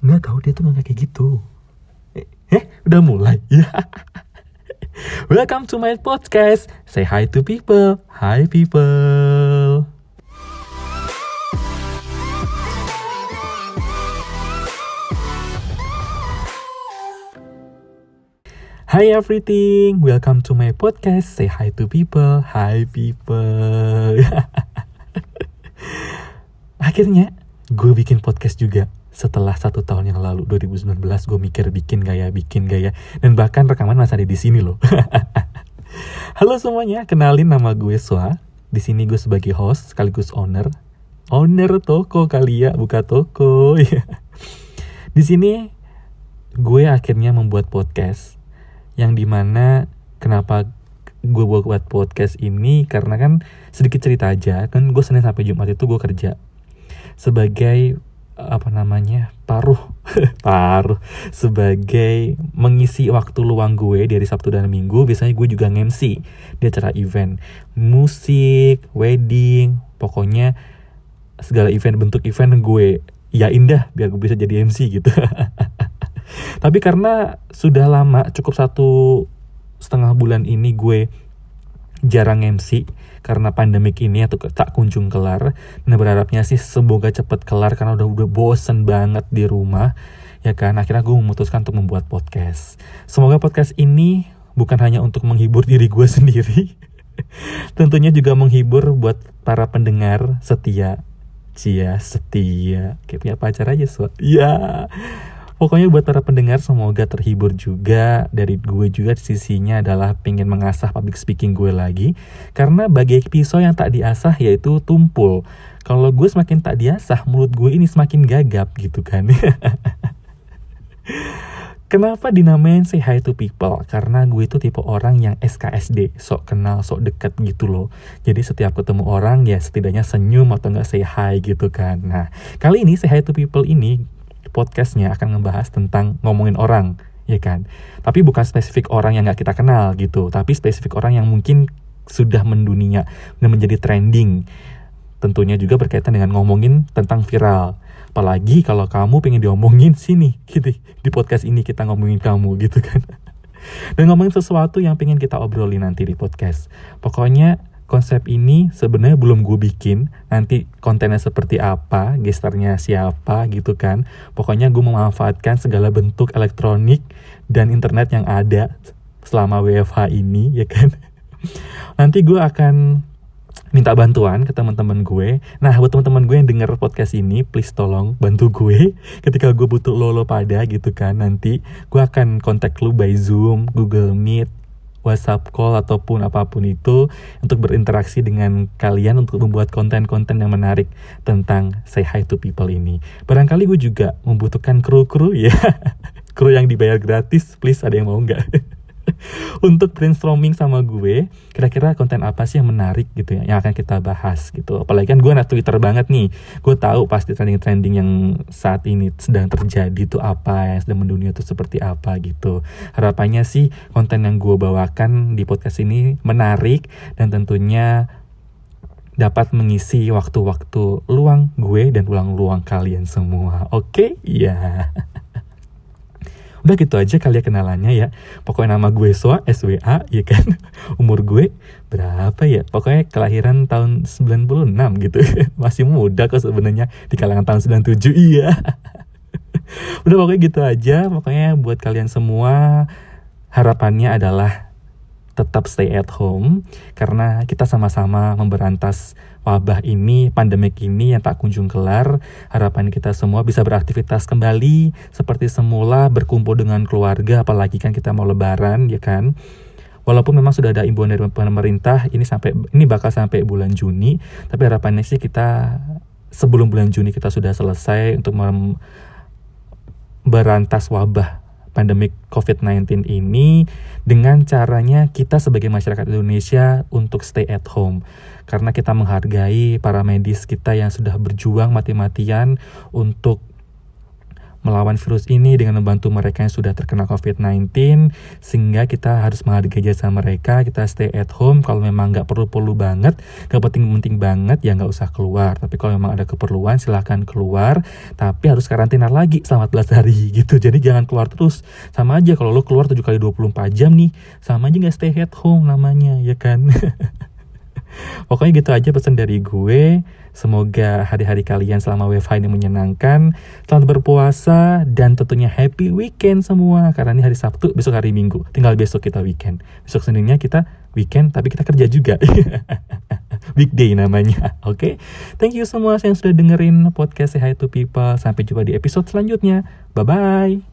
nggak tahu dia tuh nggak kayak gitu. Eh, eh udah mulai? Ya. Welcome to my podcast. Say hi to people. Hi people. Hi everything, welcome to my podcast. Say hi to people, hi people. Akhirnya gue bikin podcast juga setelah satu tahun yang lalu 2019 gue mikir bikin gaya bikin gaya dan bahkan rekaman masih ada di sini loh. Halo semuanya, kenalin nama gue Swa. Di sini gue sebagai host sekaligus owner. Owner toko kali ya, buka toko. di sini gue akhirnya membuat podcast yang di mana kenapa gue buat podcast ini karena kan sedikit cerita aja kan gue senin sampai jumat itu gue kerja sebagai apa namanya paruh. Paruh. Sebagai mengisi waktu luang gue dari sabtu dan minggu biasanya gue juga ngemsi di acara event. Musik wedding pokoknya segala event bentuk event gue ya indah biar gue bisa jadi MC gitu. Tapi karena sudah lama, cukup satu setengah bulan ini gue jarang MC karena pandemik ini atau tak kunjung kelar. Nah berharapnya sih semoga cepet kelar karena udah udah bosen banget di rumah. Ya kan, akhirnya gue memutuskan untuk membuat podcast. Semoga podcast ini bukan hanya untuk menghibur diri gue sendiri. Tentunya juga menghibur buat para pendengar setia. Cia setia. Kayak punya pacar aja, so. Ya. Pokoknya buat para pendengar semoga terhibur juga dari gue juga sisinya adalah pengen mengasah public speaking gue lagi karena bagi pisau yang tak diasah yaitu tumpul. Kalau gue semakin tak diasah mulut gue ini semakin gagap gitu kan. Kenapa dinamain say hi to people? Karena gue itu tipe orang yang SKSD, sok kenal, sok deket gitu loh. Jadi setiap ketemu orang ya setidaknya senyum atau nggak say hi gitu kan. Nah, kali ini say hi to people ini podcastnya akan ngebahas tentang ngomongin orang, ya kan? Tapi bukan spesifik orang yang nggak kita kenal gitu, tapi spesifik orang yang mungkin sudah mendunia dan menjadi trending. Tentunya juga berkaitan dengan ngomongin tentang viral. Apalagi kalau kamu pengen diomongin sini, gitu. Di podcast ini kita ngomongin kamu gitu kan. Dan ngomongin sesuatu yang pengen kita obrolin nanti di podcast. Pokoknya konsep ini sebenarnya belum gue bikin nanti kontennya seperti apa gesternya siapa gitu kan pokoknya gue memanfaatkan segala bentuk elektronik dan internet yang ada selama WFH ini ya kan nanti gue akan minta bantuan ke teman-teman gue. Nah, buat teman-teman gue yang denger podcast ini, please tolong bantu gue ketika gue butuh lo lo pada gitu kan. Nanti gue akan kontak lu by Zoom, Google Meet, WhatsApp call ataupun apa pun itu untuk berinteraksi dengan kalian untuk membuat konten-konten yang menarik tentang say hi to people ini. Barangkali gue juga membutuhkan kru-kru ya. kru yang dibayar gratis, please ada yang mau nggak? untuk brainstorming sama gue kira-kira konten apa sih yang menarik gitu ya yang akan kita bahas gitu apalagi kan gue anak Twitter banget nih gue tahu pasti trending-trending yang saat ini sedang terjadi itu apa yang sedang mendunia itu seperti apa gitu harapannya sih konten yang gue bawakan di podcast ini menarik dan tentunya dapat mengisi waktu-waktu luang gue dan luang-luang kalian semua. Oke? Okay? Ya. Udah gitu aja kali ya kenalannya ya. Pokoknya nama gue Swa, SWA, ya kan. Umur gue berapa ya? Pokoknya kelahiran tahun 96 gitu. Masih muda kok sebenarnya di kalangan tahun 97. Iya. Udah pokoknya gitu aja. Pokoknya buat kalian semua harapannya adalah tetap stay at home karena kita sama-sama memberantas wabah ini, pandemik ini yang tak kunjung kelar. Harapan kita semua bisa beraktivitas kembali seperti semula, berkumpul dengan keluarga, apalagi kan kita mau lebaran, ya kan? Walaupun memang sudah ada imbauan dari pemerintah, ini sampai ini bakal sampai bulan Juni, tapi harapannya sih kita sebelum bulan Juni kita sudah selesai untuk berantas wabah pandemik COVID-19 ini dengan caranya kita sebagai masyarakat Indonesia untuk stay at home. Karena kita menghargai para medis kita yang sudah berjuang mati-matian untuk melawan virus ini dengan membantu mereka yang sudah terkena COVID-19 sehingga kita harus menghargai jasa mereka kita stay at home. Kalau memang nggak perlu-perlu banget nggak penting-penting banget ya nggak usah keluar. Tapi kalau memang ada keperluan silahkan keluar. Tapi harus karantina lagi selama 14 hari gitu. Jadi jangan keluar terus. Sama aja kalau lo keluar 7 kali 24 jam nih sama aja nggak stay at home namanya ya kan Pokoknya gitu aja pesan dari gue. Semoga hari-hari kalian selama WFH ini menyenangkan. Selamat berpuasa dan tentunya happy weekend semua. Karena ini hari Sabtu, besok hari Minggu. Tinggal besok kita weekend. Besok Seninnya kita weekend, tapi kita kerja juga. Weekday namanya. Oke. Okay? Thank you semua yang sudah dengerin podcast Say Hi to People. Sampai jumpa di episode selanjutnya. Bye-bye.